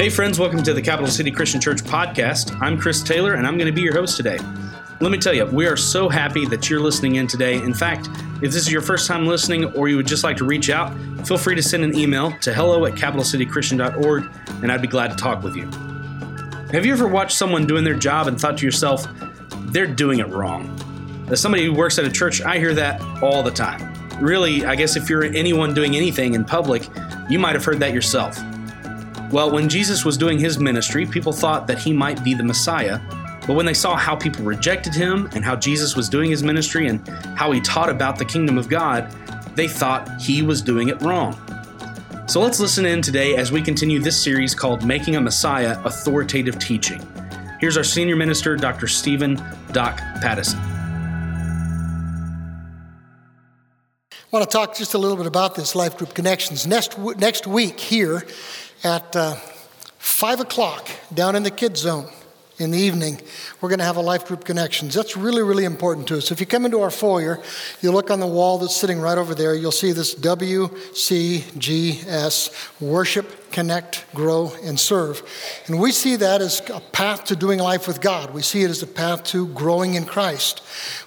Hey, friends, welcome to the Capital City Christian Church podcast. I'm Chris Taylor, and I'm going to be your host today. Let me tell you, we are so happy that you're listening in today. In fact, if this is your first time listening or you would just like to reach out, feel free to send an email to hello at capitalcitychristian.org, and I'd be glad to talk with you. Have you ever watched someone doing their job and thought to yourself, they're doing it wrong? As somebody who works at a church, I hear that all the time. Really, I guess if you're anyone doing anything in public, you might have heard that yourself. Well, when Jesus was doing his ministry, people thought that he might be the Messiah. But when they saw how people rejected him and how Jesus was doing his ministry and how he taught about the kingdom of God, they thought he was doing it wrong. So let's listen in today as we continue this series called Making a Messiah Authoritative Teaching. Here's our senior minister, Dr. Stephen Doc Pattison. I want to talk just a little bit about this Life Group Connections. Next, next week here at uh, 5 o'clock down in the kids' zone in the evening, we're going to have a life group connections. That's really, really important to us. If you come into our foyer, you look on the wall that's sitting right over there, you'll see this WCGS Worship, Connect, Grow, and Serve. And we see that as a path to doing life with God. We see it as a path to growing in Christ.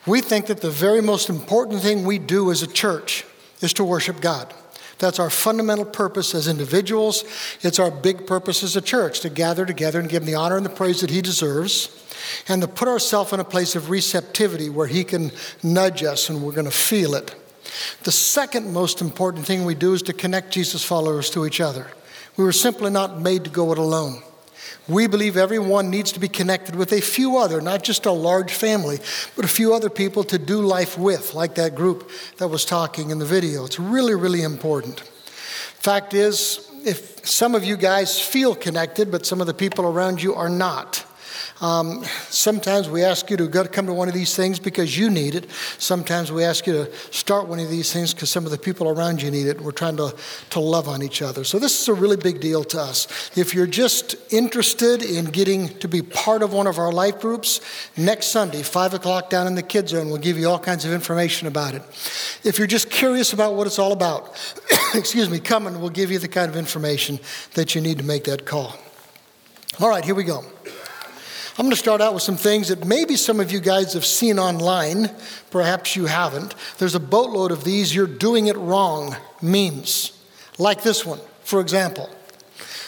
We think that the very most important thing we do as a church is to worship God. That's our fundamental purpose as individuals. It's our big purpose as a church to gather together and give him the honor and the praise that he deserves and to put ourselves in a place of receptivity where he can nudge us and we're going to feel it. The second most important thing we do is to connect Jesus followers to each other. We were simply not made to go it alone. We believe everyone needs to be connected with a few other, not just a large family, but a few other people to do life with, like that group that was talking in the video. It's really, really important. Fact is, if some of you guys feel connected, but some of the people around you are not, um, sometimes we ask you to go, come to one of these things because you need it. Sometimes we ask you to start one of these things because some of the people around you need it. We're trying to, to love on each other. So, this is a really big deal to us. If you're just interested in getting to be part of one of our life groups, next Sunday, 5 o'clock down in the kids' zone, we'll give you all kinds of information about it. If you're just curious about what it's all about, excuse me, come and we'll give you the kind of information that you need to make that call. All right, here we go. I'm going to start out with some things that maybe some of you guys have seen online. Perhaps you haven't. There's a boatload of these, you're doing it wrong memes. Like this one, for example.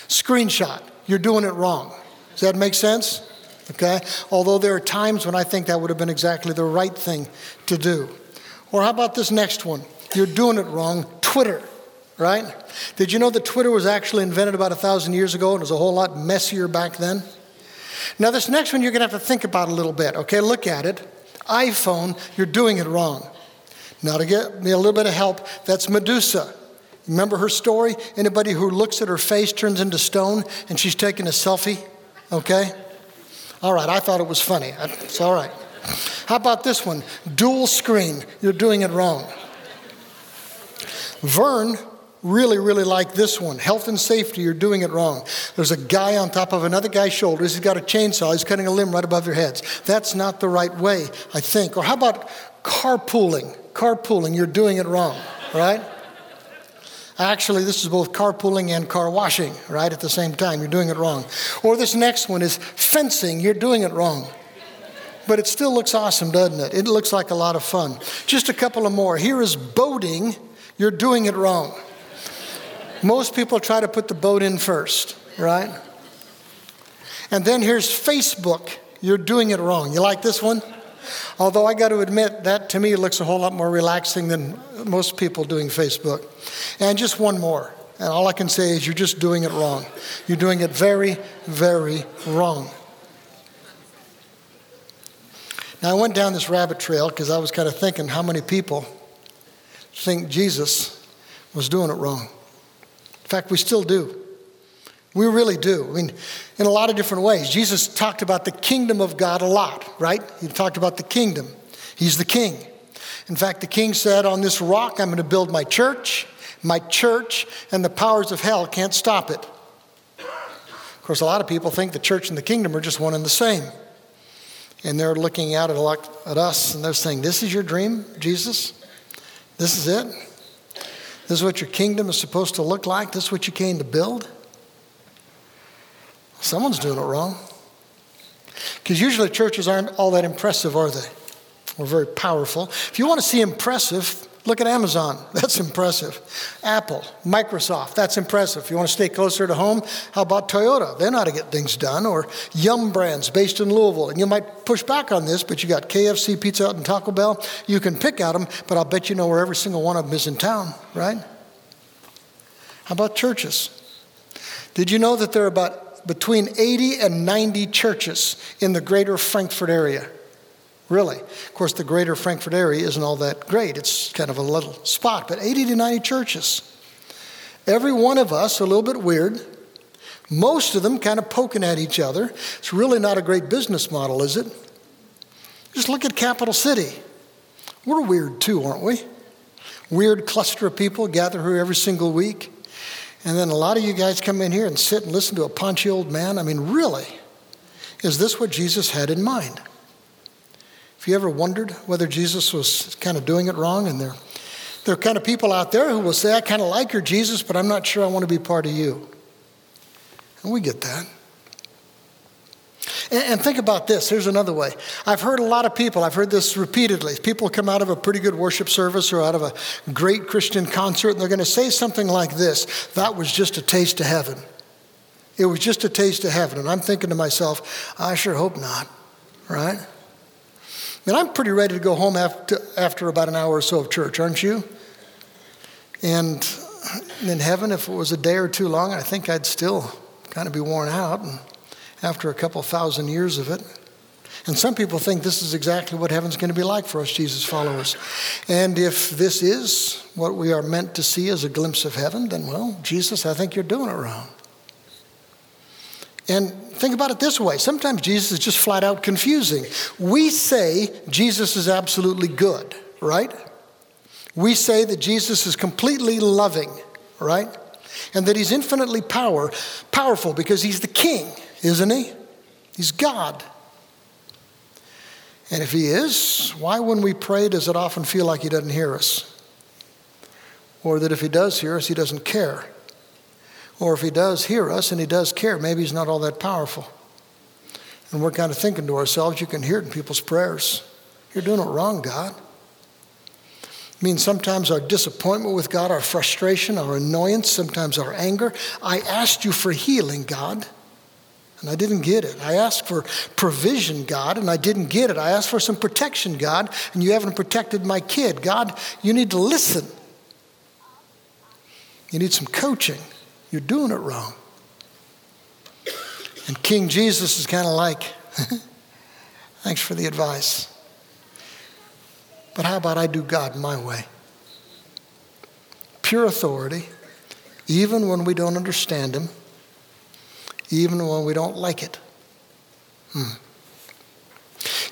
Screenshot, you're doing it wrong. Does that make sense? Okay? Although there are times when I think that would have been exactly the right thing to do. Or how about this next one? You're doing it wrong. Twitter, right? Did you know that Twitter was actually invented about a thousand years ago and it was a whole lot messier back then? Now, this next one you're going to have to think about a little bit, okay? Look at it. iPhone, you're doing it wrong. Now, to get me a little bit of help, that's Medusa. Remember her story? Anybody who looks at her face turns into stone and she's taking a selfie? Okay? All right, I thought it was funny. It's all right. How about this one? Dual screen. You're doing it wrong. Vern really, really like this one. Health and safety, you're doing it wrong. There's a guy on top of another guy's shoulders. He's got a chainsaw. He's cutting a limb right above your heads. That's not the right way, I think. Or how about carpooling? Carpooling, you're doing it wrong, right? Actually, this is both carpooling and car washing, right, at the same time. You're doing it wrong. Or this next one is fencing. You're doing it wrong. But it still looks awesome, doesn't it? It looks like a lot of fun. Just a couple of more. Here is boating. You're doing it wrong. Most people try to put the boat in first, right? And then here's Facebook. You're doing it wrong. You like this one? Although I got to admit, that to me looks a whole lot more relaxing than most people doing Facebook. And just one more. And all I can say is you're just doing it wrong. You're doing it very, very wrong. Now, I went down this rabbit trail because I was kind of thinking how many people think Jesus was doing it wrong. In fact, we still do. We really do. I mean, in a lot of different ways. Jesus talked about the kingdom of God a lot, right? He talked about the kingdom. He's the king. In fact, the king said, On this rock, I'm going to build my church. My church and the powers of hell can't stop it. Of course, a lot of people think the church and the kingdom are just one and the same. And they're looking out at, us and they're saying, This is your dream, Jesus? This is it? This is what your kingdom is supposed to look like. This is what you came to build. Someone's doing it wrong. Because usually churches aren't all that impressive, are they? Or very powerful. If you want to see impressive, look at Amazon. That's impressive. Apple, Microsoft, that's impressive. If you want to stay closer to home, how about Toyota? They know how to get things done. Or Yum Brands based in Louisville. And you might push back on this, but you got KFC, Pizza Hut, and Taco Bell. You can pick at them, but I'll bet you know where every single one of them is in town, right? How about churches? Did you know that there are about between 80 and 90 churches in the greater Frankfort area? Really. Of course, the greater Frankfort area isn't all that great. It's kind of a little spot, but 80 to 90 churches. Every one of us, a little bit weird. Most of them kind of poking at each other. It's really not a great business model, is it? Just look at Capital City. We're weird too, aren't we? Weird cluster of people gather here every single week. And then a lot of you guys come in here and sit and listen to a paunchy old man. I mean, really? Is this what Jesus had in mind? Have you ever wondered whether Jesus was kind of doing it wrong? And there, there are kind of people out there who will say, I kind of like your Jesus, but I'm not sure I want to be part of you. And we get that. And, and think about this. Here's another way. I've heard a lot of people, I've heard this repeatedly. People come out of a pretty good worship service or out of a great Christian concert, and they're going to say something like this That was just a taste of heaven. It was just a taste of heaven. And I'm thinking to myself, I sure hope not, right? And I'm pretty ready to go home after, after about an hour or so of church, aren't you? And in heaven, if it was a day or two long, I think I'd still kind of be worn out. After a couple thousand years of it. And some people think this is exactly what heaven's going to be like for us, Jesus followers. And if this is what we are meant to see as a glimpse of heaven, then, well, Jesus, I think you're doing it wrong. And think about it this way sometimes Jesus is just flat out confusing. We say Jesus is absolutely good, right? We say that Jesus is completely loving, right? And that he's infinitely power, powerful because he's the king isn't he? He's God. And if he is, why, when we pray, does it often feel like he doesn't hear us? Or that if he does hear us, he doesn't care? Or if he does hear us and he does care, maybe he's not all that powerful. And we're kind of thinking to ourselves, you can hear it in people's prayers. You're doing it wrong, God. I mean, sometimes our disappointment with God, our frustration, our annoyance, sometimes our anger. I asked you for healing, God and I didn't get it. I asked for provision, God, and I didn't get it. I asked for some protection, God, and you haven't protected my kid. God, you need to listen. You need some coaching. You're doing it wrong. And King Jesus is kind of like, thanks for the advice. But how about I do God my way? Pure authority, even when we don't understand Him even when we don't like it. Hmm.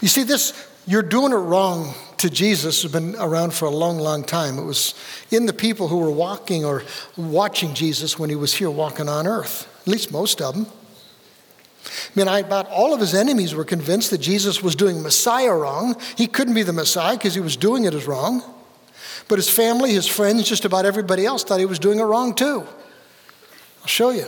You see, this, you're doing it wrong to Jesus Who's been around for a long, long time. It was in the people who were walking or watching Jesus when he was here walking on earth, at least most of them. I mean, I, about all of his enemies were convinced that Jesus was doing Messiah wrong. He couldn't be the Messiah because he was doing it as wrong. But his family, his friends, just about everybody else thought he was doing it wrong too. I'll show you.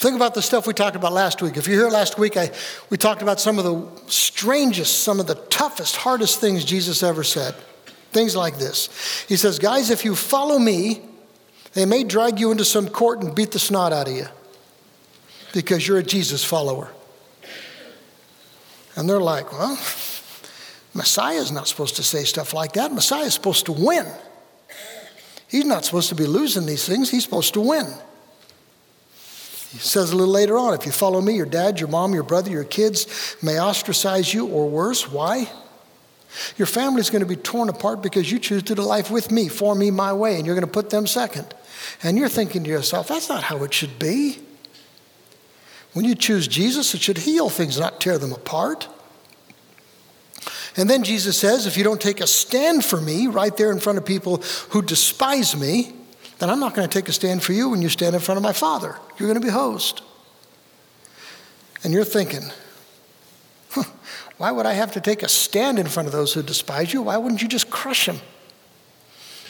Think about the stuff we talked about last week. If you're here last week, I, we talked about some of the strangest, some of the toughest, hardest things Jesus ever said. Things like this. He says, Guys, if you follow me, they may drag you into some court and beat the snot out of you because you're a Jesus follower. And they're like, Well, Messiah's not supposed to say stuff like that. Messiah's supposed to win. He's not supposed to be losing these things, he's supposed to win. He says a little later on if you follow me, your dad, your mom, your brother, your kids may ostracize you or worse. Why? Your family's going to be torn apart because you choose to do life with me, for me, my way, and you're going to put them second. And you're thinking to yourself, that's not how it should be. When you choose Jesus, it should heal things, not tear them apart. And then Jesus says, if you don't take a stand for me right there in front of people who despise me, then I'm not going to take a stand for you when you stand in front of my Father. You're going to be host. And you're thinking, huh, why would I have to take a stand in front of those who despise you? Why wouldn't you just crush them?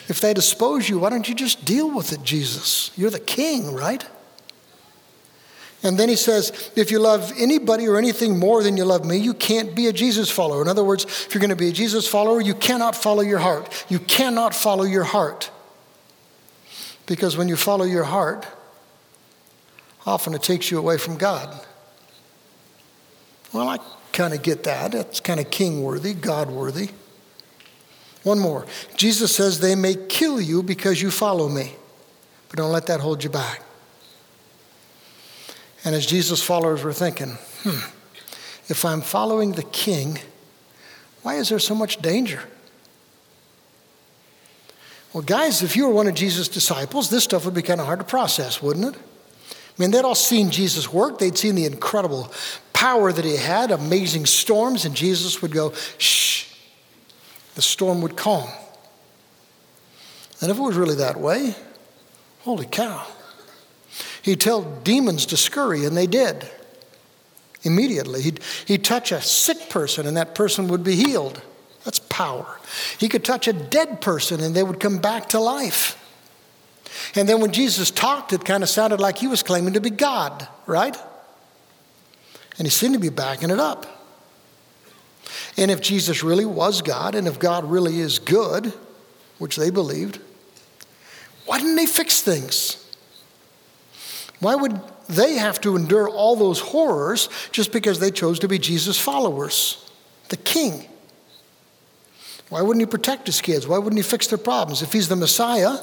If they dispose you, why don't you just deal with it, Jesus? You're the king, right? And then he says, if you love anybody or anything more than you love me, you can't be a Jesus follower. In other words, if you're going to be a Jesus follower, you cannot follow your heart. You cannot follow your heart. Because when you follow your heart, often it takes you away from God. Well, I kind of get that. It's kind of king worthy, God worthy. One more. Jesus says they may kill you because you follow me, but don't let that hold you back. And as Jesus' followers were thinking, hmm, if I'm following the king, why is there so much danger? Well, guys, if you were one of Jesus' disciples, this stuff would be kind of hard to process, wouldn't it? I mean, they'd all seen Jesus work. They'd seen the incredible power that he had, amazing storms, and Jesus would go, shh, the storm would calm. And if it was really that way, holy cow. He'd tell demons to scurry, and they did immediately. He'd, he'd touch a sick person, and that person would be healed. That's power. He could touch a dead person, and they would come back to life. And then when Jesus talked, it kind of sounded like he was claiming to be God, right? And he seemed to be backing it up. And if Jesus really was God, and if God really is good, which they believed, why didn't they fix things? Why would they have to endure all those horrors just because they chose to be Jesus' followers? The king. Why wouldn't he protect his kids? Why wouldn't he fix their problems? If he's the Messiah,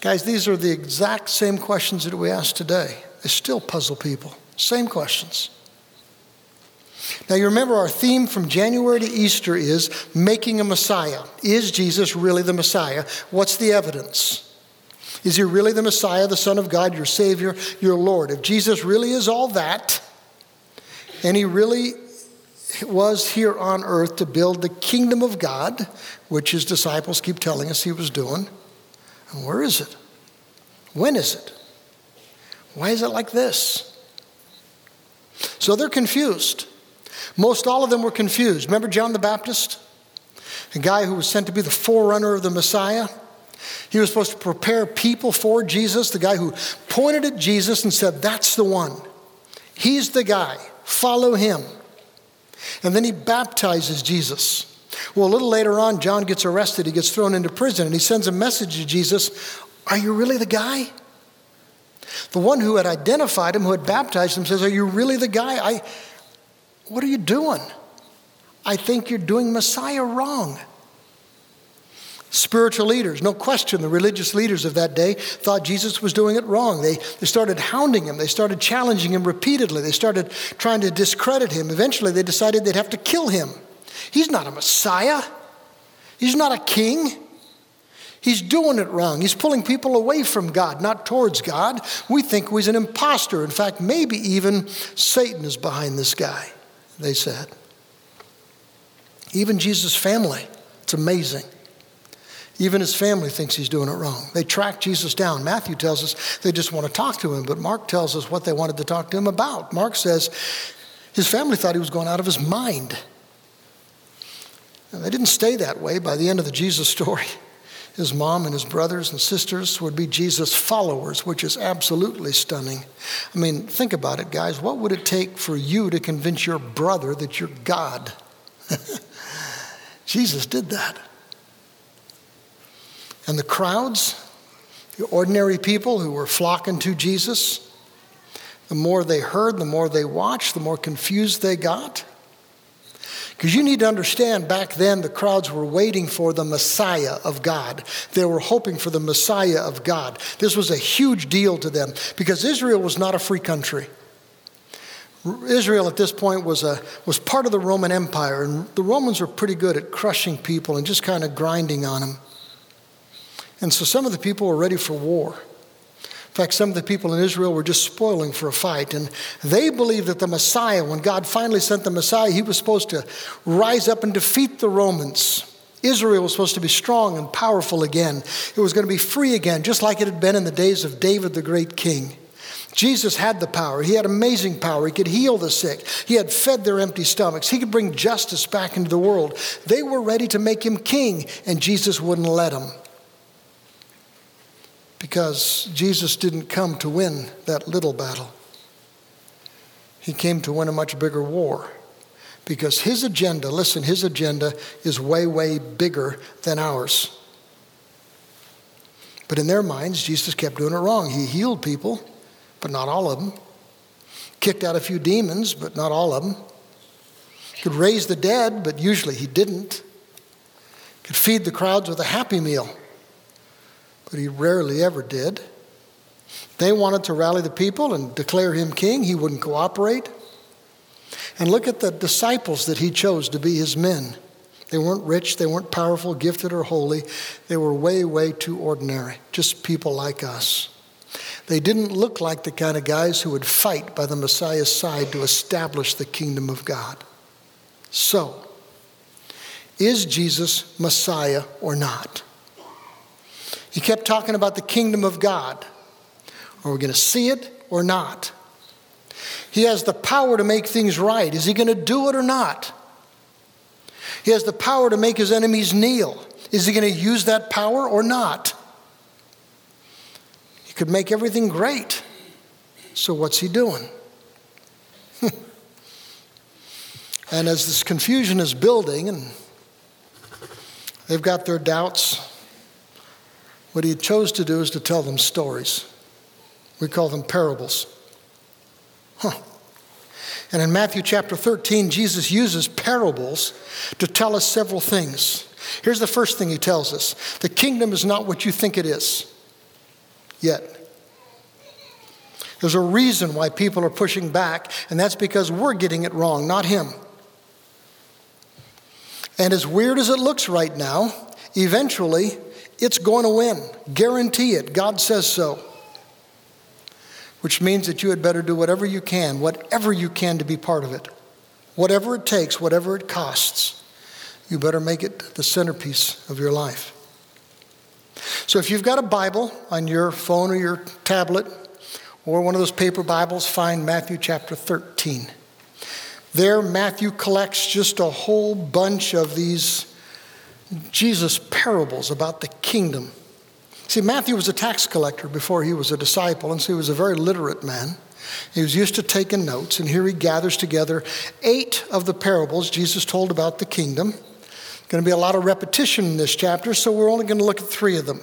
guys, these are the exact same questions that we ask today. They still puzzle people. Same questions. Now, you remember our theme from January to Easter is making a Messiah. Is Jesus really the Messiah? What's the evidence? Is he really the Messiah, the Son of God, your Savior, your Lord? If Jesus really is all that, and he really was here on earth to build the kingdom of God, which his disciples keep telling us he was doing, and where is it? When is it? Why is it like this? So they're confused. Most all of them were confused. Remember John the Baptist? A guy who was sent to be the forerunner of the Messiah? He was supposed to prepare people for Jesus, the guy who pointed at Jesus and said, That's the one. He's the guy. Follow him. And then he baptizes Jesus. Well, a little later on, John gets arrested. He gets thrown into prison, and he sends a message to Jesus Are you really the guy? The one who had identified him, who had baptized him, says, Are you really the guy? I, what are you doing? I think you're doing Messiah wrong. Spiritual leaders, no question, the religious leaders of that day thought Jesus was doing it wrong. They, they started hounding him, they started challenging him repeatedly, they started trying to discredit him. Eventually, they decided they'd have to kill him. He's not a Messiah, he's not a king. He's doing it wrong. He's pulling people away from God, not towards God. We think he's an impostor. In fact, maybe even Satan is behind this guy, they said. Even Jesus' family. It's amazing. Even his family thinks he's doing it wrong. They track Jesus down. Matthew tells us they just want to talk to him, but Mark tells us what they wanted to talk to him about. Mark says his family thought he was going out of his mind. And they didn't stay that way by the end of the Jesus story. His mom and his brothers and sisters would be Jesus' followers, which is absolutely stunning. I mean, think about it, guys. What would it take for you to convince your brother that you're God? Jesus did that. And the crowds, the ordinary people who were flocking to Jesus, the more they heard, the more they watched, the more confused they got. Because you need to understand, back then the crowds were waiting for the Messiah of God. They were hoping for the Messiah of God. This was a huge deal to them because Israel was not a free country. Israel at this point was, a, was part of the Roman Empire, and the Romans were pretty good at crushing people and just kind of grinding on them. And so some of the people were ready for war. In fact, some of the people in Israel were just spoiling for a fight. And they believed that the Messiah, when God finally sent the Messiah, he was supposed to rise up and defeat the Romans. Israel was supposed to be strong and powerful again. It was going to be free again, just like it had been in the days of David, the great king. Jesus had the power. He had amazing power. He could heal the sick. He had fed their empty stomachs. He could bring justice back into the world. They were ready to make him king, and Jesus wouldn't let them Because Jesus didn't come to win that little battle, He came to win a much bigger war. Because His agenda, listen, His agenda is way, way bigger than ours. But in their minds, Jesus kept doing it wrong. He healed people, but not all of them. Kicked out a few demons, but not all of them. Could raise the dead, but usually he didn't. Could feed the crowds with a happy meal, but he rarely ever did. They wanted to rally the people and declare him king. He wouldn't cooperate. And look at the disciples that he chose to be his men. They weren't rich, they weren't powerful, gifted, or holy. They were way, way too ordinary, just people like us. They didn't look like the kind of guys who would fight by the Messiah's side to establish the kingdom of God. So, is Jesus Messiah or not? He kept talking about the kingdom of God. Are we going to see it or not? He has the power to make things right. Is he going to do it or not? He has the power to make his enemies kneel. Is he going to use that power or not? He could make everything great. So, what's he doing? and as this confusion is building and they've got their doubts, what he chose to do is to tell them stories. We call them parables. Huh. And in Matthew chapter 13, Jesus uses parables to tell us several things. Here's the first thing he tells us the kingdom is not what you think it is yet. There's a reason why people are pushing back, and that's because we're getting it wrong, not him. And as weird as it looks right now, eventually it's going to win. Guarantee it. God says so which means that you had better do whatever you can, whatever you can to be part of it. Whatever it takes, whatever it costs, you better make it the centerpiece of your life. So if you've got a Bible on your phone or your tablet or one of those paper Bibles, find Matthew chapter 13. There, Matthew collects just a whole bunch of these Jesus parables about the kingdom See, Matthew was a tax collector before he was a disciple, and so he was a very literate man. He was used to taking notes, and here he gathers together eight of the parables Jesus told about the kingdom. Going to be a lot of repetition in this chapter, so we're only going to look at three of them.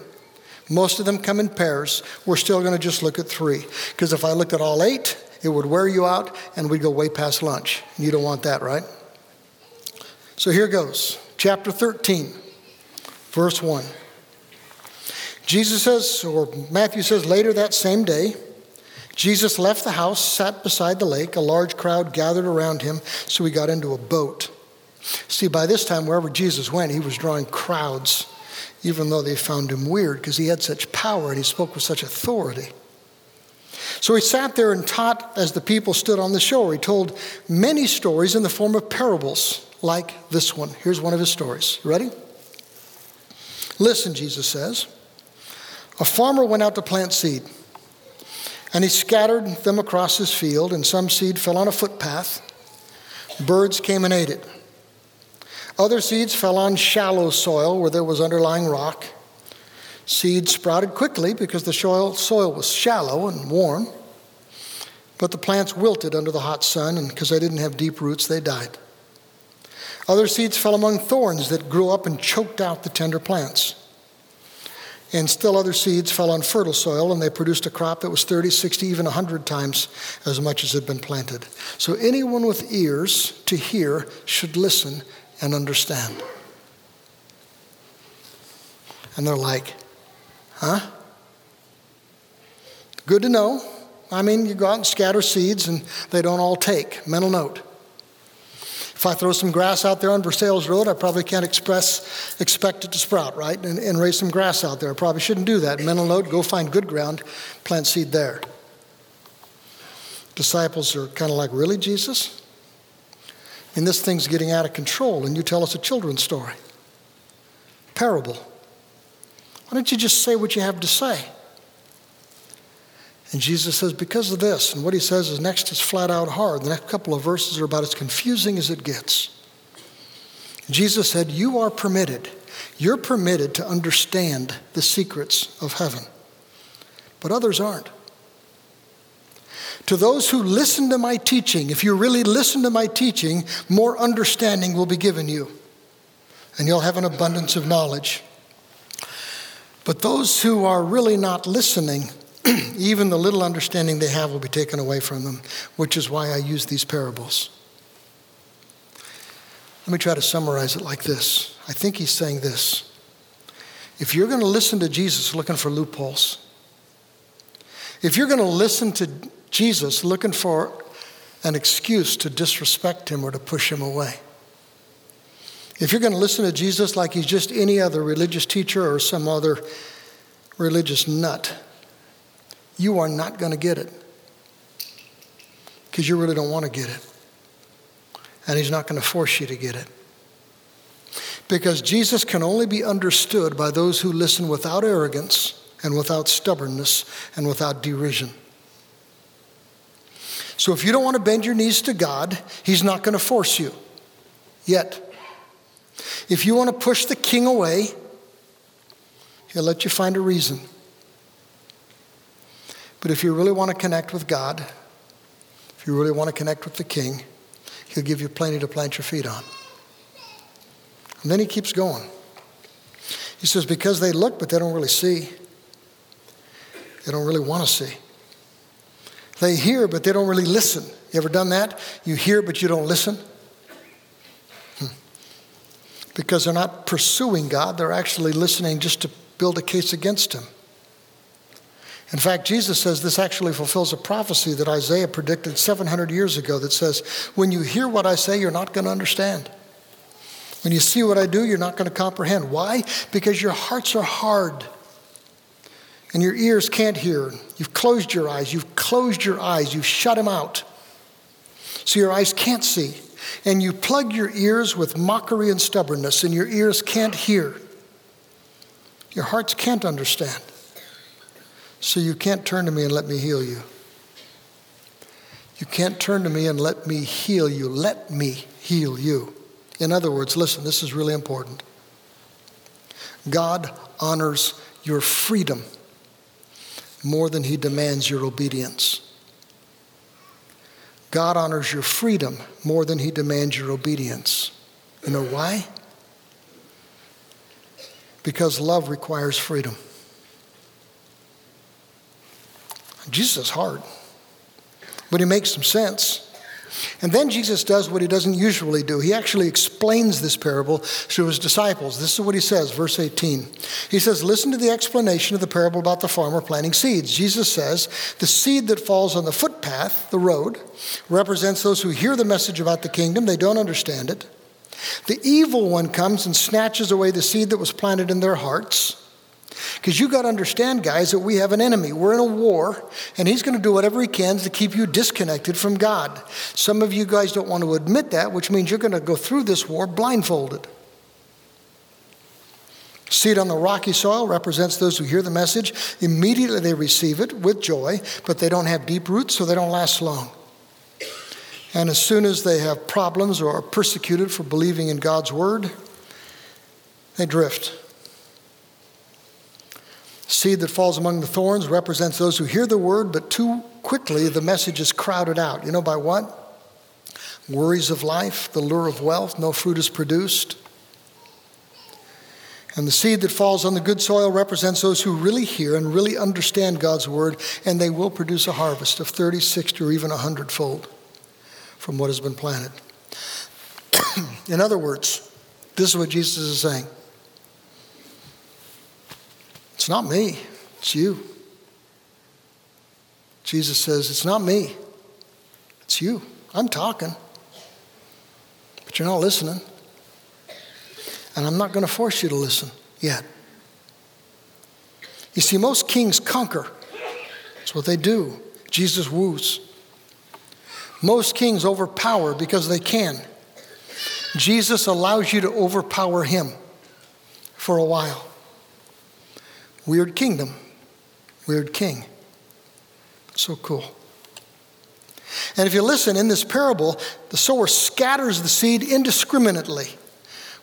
Most of them come in pairs. We're still going to just look at three. Because if I looked at all eight, it would wear you out and we'd go way past lunch. You don't want that, right? So here goes. Chapter 13, verse 1. Jesus says, or Matthew says, later that same day, Jesus left the house, sat beside the lake. A large crowd gathered around him, so he got into a boat. See, by this time, wherever Jesus went, he was drawing crowds, even though they found him weird because he had such power and he spoke with such authority. So he sat there and taught as the people stood on the shore. He told many stories in the form of parables, like this one. Here's one of his stories. ready? Listen, Jesus says. A farmer went out to plant seed, and he scattered them across his field, and some seed fell on a footpath. Birds came and ate it. Other seeds fell on shallow soil where there was underlying rock. Seeds sprouted quickly because the soil, soil was shallow and warm, but the plants wilted under the hot sun, and because they didn't have deep roots, they died. Other seeds fell among thorns that grew up and choked out the tender plants. And still other seeds fell on fertile soil, and they produced a crop that was 30, 60, even 100 times as much as had been planted. So anyone with ears to hear should listen and understand. And they're like, huh? Good to know. I mean, you go out and scatter seeds, and they don't all take. Mental note. If I throw some grass out there on Versailles Road, I probably can't express, expect it to sprout, right? And, and raise some grass out there. I probably shouldn't do that. Mental note go find good ground, plant seed there. Disciples are kind of like, Really, Jesus? And this thing's getting out of control, and you tell us a children's story. Parable. Why don't you just say what you have to say? And Jesus says, because of this, and what he says is next is flat out hard. The next couple of verses are about as confusing as it gets. Jesus said, You are permitted, you're permitted to understand the secrets of heaven. but others aren't. To those who listen to my teaching, if you really listen to my teaching, more understanding will be given you, and you'll have an abundance of knowledge. But those who are really not listening, even the little understanding they have will be taken away from them, which is why I use these parables. Let me try to summarize it like this. I think he's saying this. If you're going to listen to Jesus looking for loopholes, if you're going to listen to Jesus looking for an excuse to disrespect him or to push him away, if you're going to listen to Jesus like he's just any other religious teacher or some other religious nut, you are not going to get it because you really don't want to get it. And he's not going to force you to get it. Because Jesus can only be understood by those who listen without arrogance and without stubbornness and without derision. So if you don't want to bend your knees to God, He's not going to force you yet. If you want to push the king away, He'll let you find a reason. But if you really want to connect with God, if you really want to connect with the king, He'll give you plenty to plant your feet on. And then He keeps going. He says, Because they look, but they don't really see. They don't really want to see. They hear, but they don't really listen. You ever done that? You hear, but you don't listen? Hmm. Because they're not pursuing God, they're actually listening just to build a case against Him. In fact, Jesus says this actually fulfills a prophecy that Isaiah predicted 700 years ago that says, When you hear what I say, you're not going to understand. When you see what I do, you're not going to comprehend. Why? Because your hearts are hard and your ears can't hear. You've closed your eyes. You've closed your eyes. You've shut them out. So your eyes can't see. And you plug your ears with mockery and stubbornness, and your ears can't hear. Your hearts can't understand. So you can't turn to me and let me heal you. You can't turn to me and let me heal you. Let me heal you. In other words, listen, this is really important. God honors your freedom more than he demands your obedience. God honors your freedom more than he demands your obedience. You know why? Because love requires freedom. Jesus is hard, but he makes some sense. And then Jesus does what he doesn't usually do. He actually explains this parable to his disciples. This is what he says, verse 18. He says, Listen to the explanation of the parable about the farmer planting seeds. Jesus says, The seed that falls on the footpath, the road, represents those who hear the message about the kingdom, they don't understand it. The evil one comes and snatches away the seed that was planted in their hearts. Because you got to understand, guys, that we have an enemy. We're in a war, and he's going to do whatever he can to keep you disconnected from God. Some of you guys don't want to admit that, which means you're going to go through this war blindfolded. Seed on the rocky soil represents those who hear the message. Immediately they receive it with joy, but they don't have deep roots, so they don't last long. And as soon as they have problems or are persecuted for believing in God's word, they drift. Seed that falls among the thorns represents those who hear the word, but too quickly the message is crowded out. You know by what? Worries of life, the lure of wealth, no fruit is produced. And the seed that falls on the good soil represents those who really hear and really understand God's word, and they will produce a harvest of 30, 60, or even 100 fold from what has been planted. In other words, this is what Jesus is saying it's not me, it's you. Jesus says, It's not me, it's you. I'm talking, but you're not listening. And I'm not going to force you to listen yet. You see, most kings conquer. That's what they do. Jesus woos. Most kings overpower because they can. Jesus allows you to overpower him for a while. Weird kingdom, weird king. So cool. And if you listen in this parable, the sower scatters the seed indiscriminately,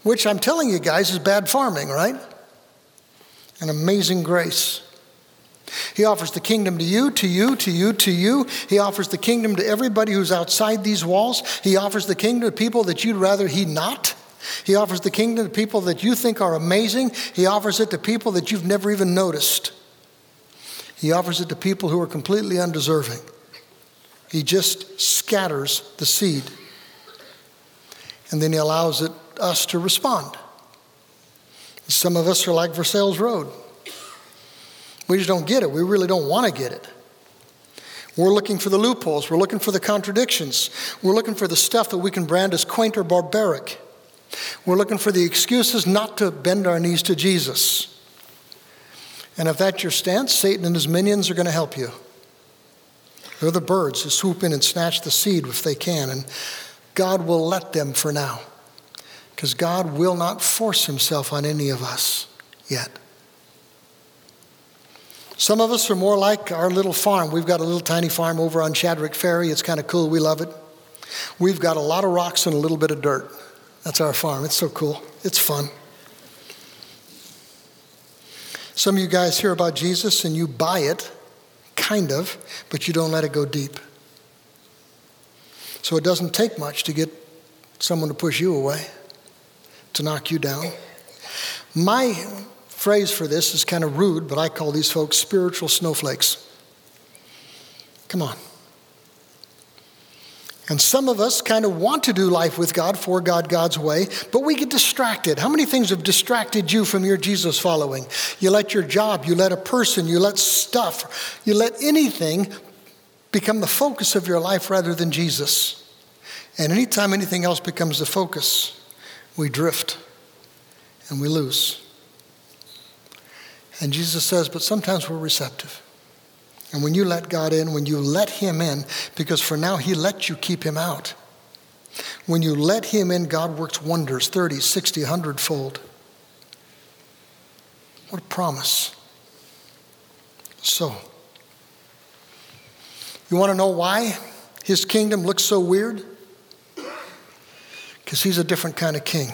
which I'm telling you guys is bad farming, right? An amazing grace. He offers the kingdom to you, to you, to you, to you. He offers the kingdom to everybody who's outside these walls. He offers the kingdom to people that you'd rather he not. He offers the kingdom to people that you think are amazing. He offers it to people that you've never even noticed. He offers it to people who are completely undeserving. He just scatters the seed. And then he allows it, us to respond. Some of us are like Versailles Road. We just don't get it. We really don't want to get it. We're looking for the loopholes. We're looking for the contradictions. We're looking for the stuff that we can brand as quaint or barbaric. We're looking for the excuses not to bend our knees to Jesus. And if that's your stance, Satan and his minions are going to help you. They're the birds who swoop in and snatch the seed if they can, and God will let them for now. Because God will not force himself on any of us yet. Some of us are more like our little farm. We've got a little tiny farm over on Shadrick Ferry. It's kind of cool. We love it. We've got a lot of rocks and a little bit of dirt. That's our farm. It's so cool. It's fun. Some of you guys hear about Jesus and you buy it, kind of, but you don't let it go deep. So it doesn't take much to get someone to push you away, to knock you down. My phrase for this is kind of rude, but I call these folks spiritual snowflakes. Come on. And some of us kind of want to do life with God, for God, God's way, but we get distracted. How many things have distracted you from your Jesus following? You let your job, you let a person, you let stuff, you let anything become the focus of your life rather than Jesus. And anytime anything else becomes the focus, we drift and we lose. And Jesus says, but sometimes we're receptive. And when you let God in, when you let Him in, because for now He let you keep Him out. When you let Him in, God works wonders 30, 60, 100 fold. What a promise. So, you want to know why His kingdom looks so weird? Because He's a different kind of king.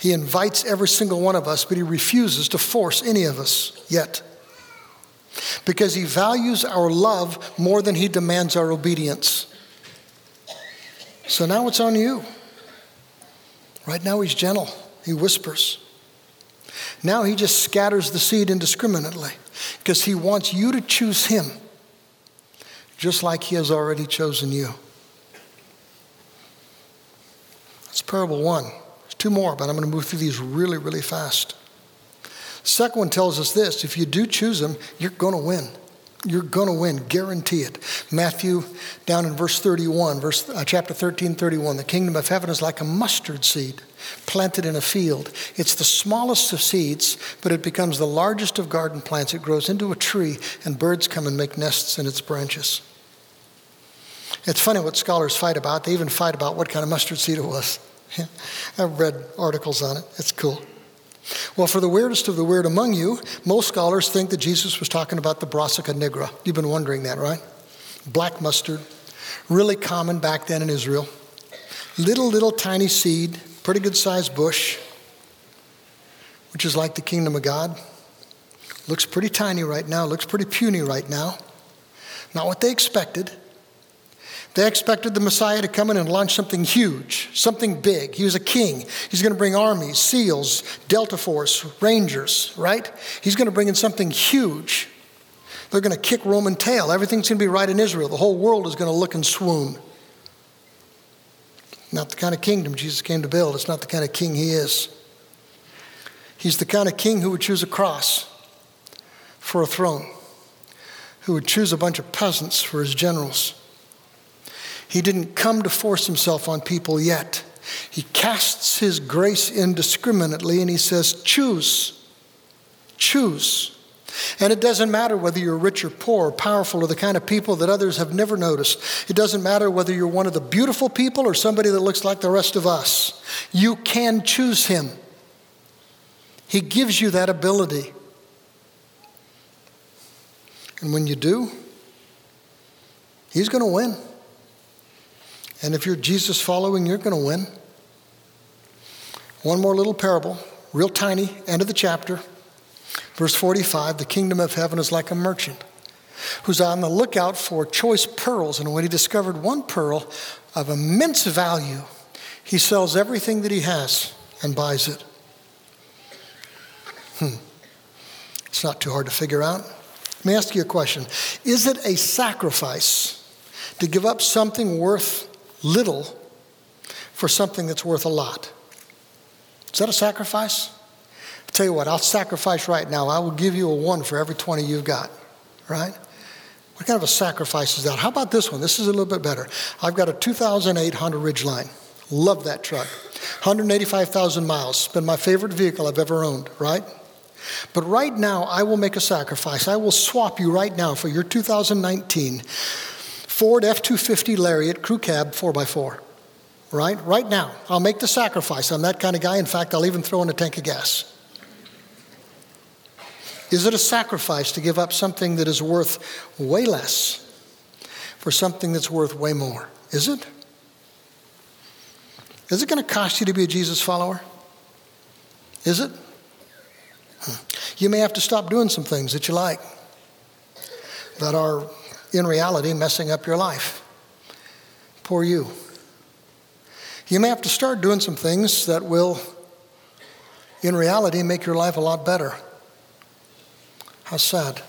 He invites every single one of us, but He refuses to force any of us yet because he values our love more than he demands our obedience. So now it's on you. Right now he's gentle, he whispers. Now he just scatters the seed indiscriminately because he wants you to choose him just like he has already chosen you. That's parable one. There's two more, but I'm going to move through these really, really fast. Second one tells us this if you do choose him, you're going to win. You're going to win, guarantee it. Matthew, down in verse 31, verse, uh, chapter 13, 31, the kingdom of heaven is like a mustard seed planted in a field. It's the smallest of seeds, but it becomes the largest of garden plants. It grows into a tree, and birds come and make nests in its branches. It's funny what scholars fight about. They even fight about what kind of mustard seed it was. I've read articles on it. It's cool. Well, for the weirdest of the weird among you, most scholars think that Jesus was talking about the brassica nigra. You've been wondering that, right? Black mustard, really common back then in Israel. Little, little tiny seed, pretty good sized bush, which is like the kingdom of God. Looks pretty tiny right now, looks pretty puny right now. Not what they expected. They expected the Messiah to come in and launch something huge, something big. He was a king. He's going to bring armies, SEALs, Delta Force, Rangers, right? He's going to bring in something huge. They're going to kick Roman tail. Everything's going to be right in Israel. The whole world is going to look and swoon. Not the kind of kingdom Jesus came to build. It's not the kind of king he is. He's the kind of king who would choose a cross for a throne, who would choose a bunch of peasants for his generals he didn't come to force himself on people yet. He casts his grace indiscriminately and he says, Choose. Choose. And it doesn't matter whether you're rich or poor, or powerful, or the kind of people that others have never noticed. It doesn't matter whether you're one of the beautiful people or somebody that looks like the rest of us. You can choose him. He gives you that ability. And when you do, he's going to win. And if you're Jesus following, you're going to win. One more little parable, real tiny, end of the chapter. Verse 45 The kingdom of heaven is like a merchant who's on the lookout for choice pearls. And when he discovered one pearl of immense value, he sells everything that he has and buys it. Hmm. It's not too hard to figure out. Let me ask you a question Is it a sacrifice to give up something worth little for something that's worth a lot? Is that a sacrifice? I'll tell you what, I'll sacrifice right now. I will give you a one for every 20 you've got, right? What kind of a sacrifice is that? How about this one? This is a little bit better. I've got a 2008 Honda Ridgeline. Love that truck. 185,000 miles. Been my favorite vehicle I've ever owned, right? But right now, I will make a sacrifice. I will swap you right now for your 2019 Ford F 250 Lariat Crew Cab 4x4. Right? Right now. I'll make the sacrifice. I'm that kind of guy. In fact, I'll even throw in a tank of gas. Is it a sacrifice to give up something that is worth way less for something that's worth way more? Is it? Is it going to cost you to be a Jesus follower? Is it? Hmm. You may have to stop doing some things that you like that are, in reality, messing up your life. Poor you. You may have to start doing some things that will, in reality, make your life a lot better. How sad.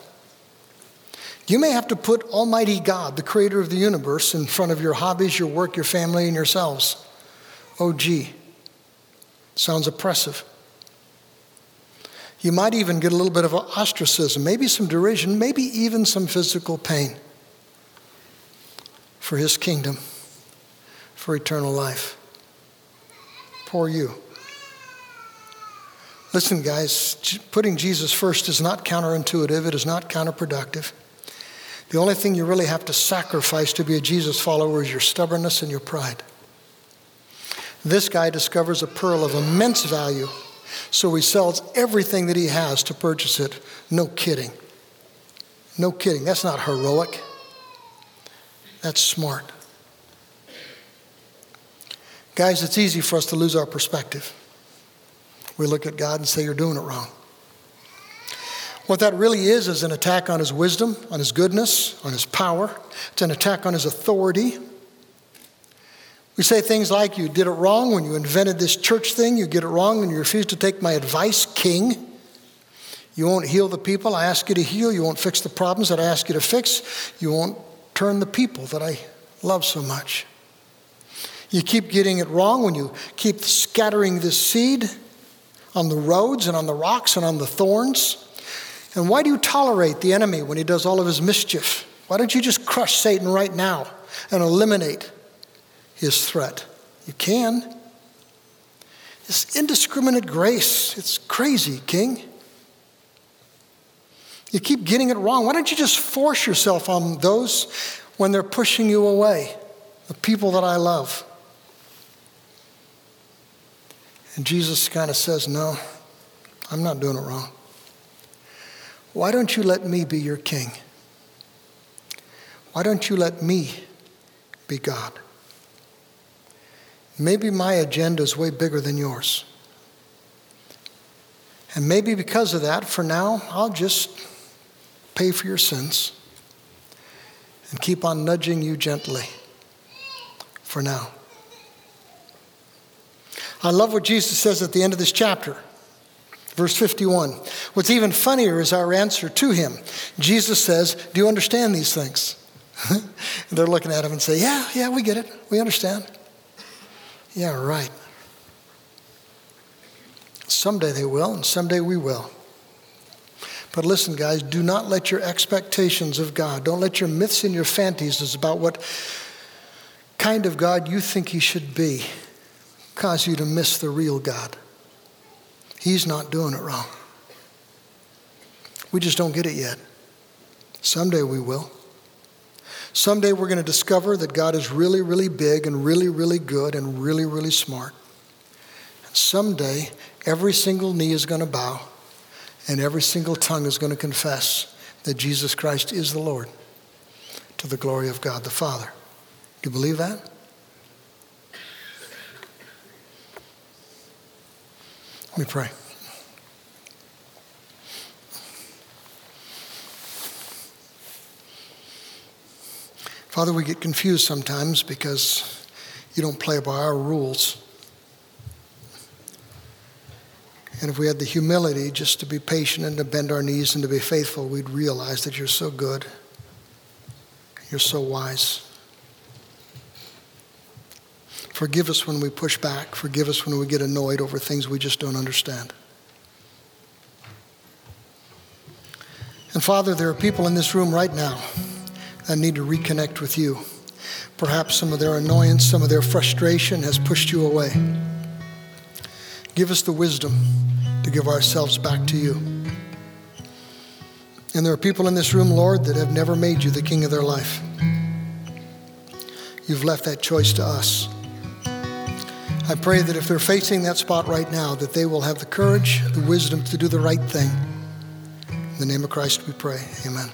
You may have to put Almighty God, the creator of the universe, in front of your hobbies, your work, your family, and yourselves. Oh, gee. Sounds oppressive. You might even get a little bit of ostracism, maybe some derision, maybe even some physical pain for his kingdom, for eternal life. Poor you. Listen, guys, putting Jesus first is not counterintuitive, it is not counterproductive. The only thing you really have to sacrifice to be a Jesus follower is your stubbornness and your pride. This guy discovers a pearl of immense value so he sells everything that he has to purchase it. No kidding. No kidding. That's not heroic. That's smart. Guys, it's easy for us to lose our perspective. We look at God and say, You're doing it wrong. What that really is is an attack on his wisdom, on his goodness, on his power. It's an attack on his authority. We say things like, You did it wrong when you invented this church thing. You get it wrong when you refuse to take my advice, king. You won't heal the people I ask you to heal. You won't fix the problems that I ask you to fix. You won't turn the people that I love so much. You keep getting it wrong when you keep scattering this seed on the roads and on the rocks and on the thorns. And why do you tolerate the enemy when he does all of his mischief? Why don't you just crush Satan right now and eliminate his threat. You can. This indiscriminate grace, it's crazy, King. You keep getting it wrong. Why don't you just force yourself on those when they're pushing you away? The people that I love. And Jesus kind of says, No, I'm not doing it wrong. Why don't you let me be your king? Why don't you let me be God? maybe my agenda is way bigger than yours. And maybe because of that, for now, I'll just pay for your sins and keep on nudging you gently for now. I love what Jesus says at the end of this chapter. Verse 51. What's even funnier is our answer to him. Jesus says, Do you understand these things? they're looking at him and say, Yeah, yeah, we get it. We understand. Yeah, right. Someday they will, and someday we will. But listen, guys, do not let your expectations of God, don't let your myths and your fantasies about what kind of God you think He should be cause you to miss the real God. He's not doing it wrong. We just don't get it yet. Someday we will. Someday we're going to discover that God is really, really big and really, really good and really, really smart. And someday every single knee is going to bow and every single tongue is going to confess that Jesus Christ is the Lord to the glory of God the Father. Do you believe that? Let me pray. Father, we get confused sometimes because you don't play by our rules. And if we had the humility just to be patient and to bend our knees and to be faithful, we'd realize that you're so good. You're so wise. Forgive us when we push back. Forgive us when we get annoyed over things we just don't understand. And Father, there are people in this room right now that need to reconnect with you. Perhaps some of their annoyance, some of their frustration has pushed you away. Give us the wisdom to give ourselves back to you. And there are people in this room, Lord, that have never made you the king of their life. You've left that choice to us. I pray that if they're facing that spot right now, that they will have the courage, the wisdom to do the right thing. In the name of Christ we pray. Amen.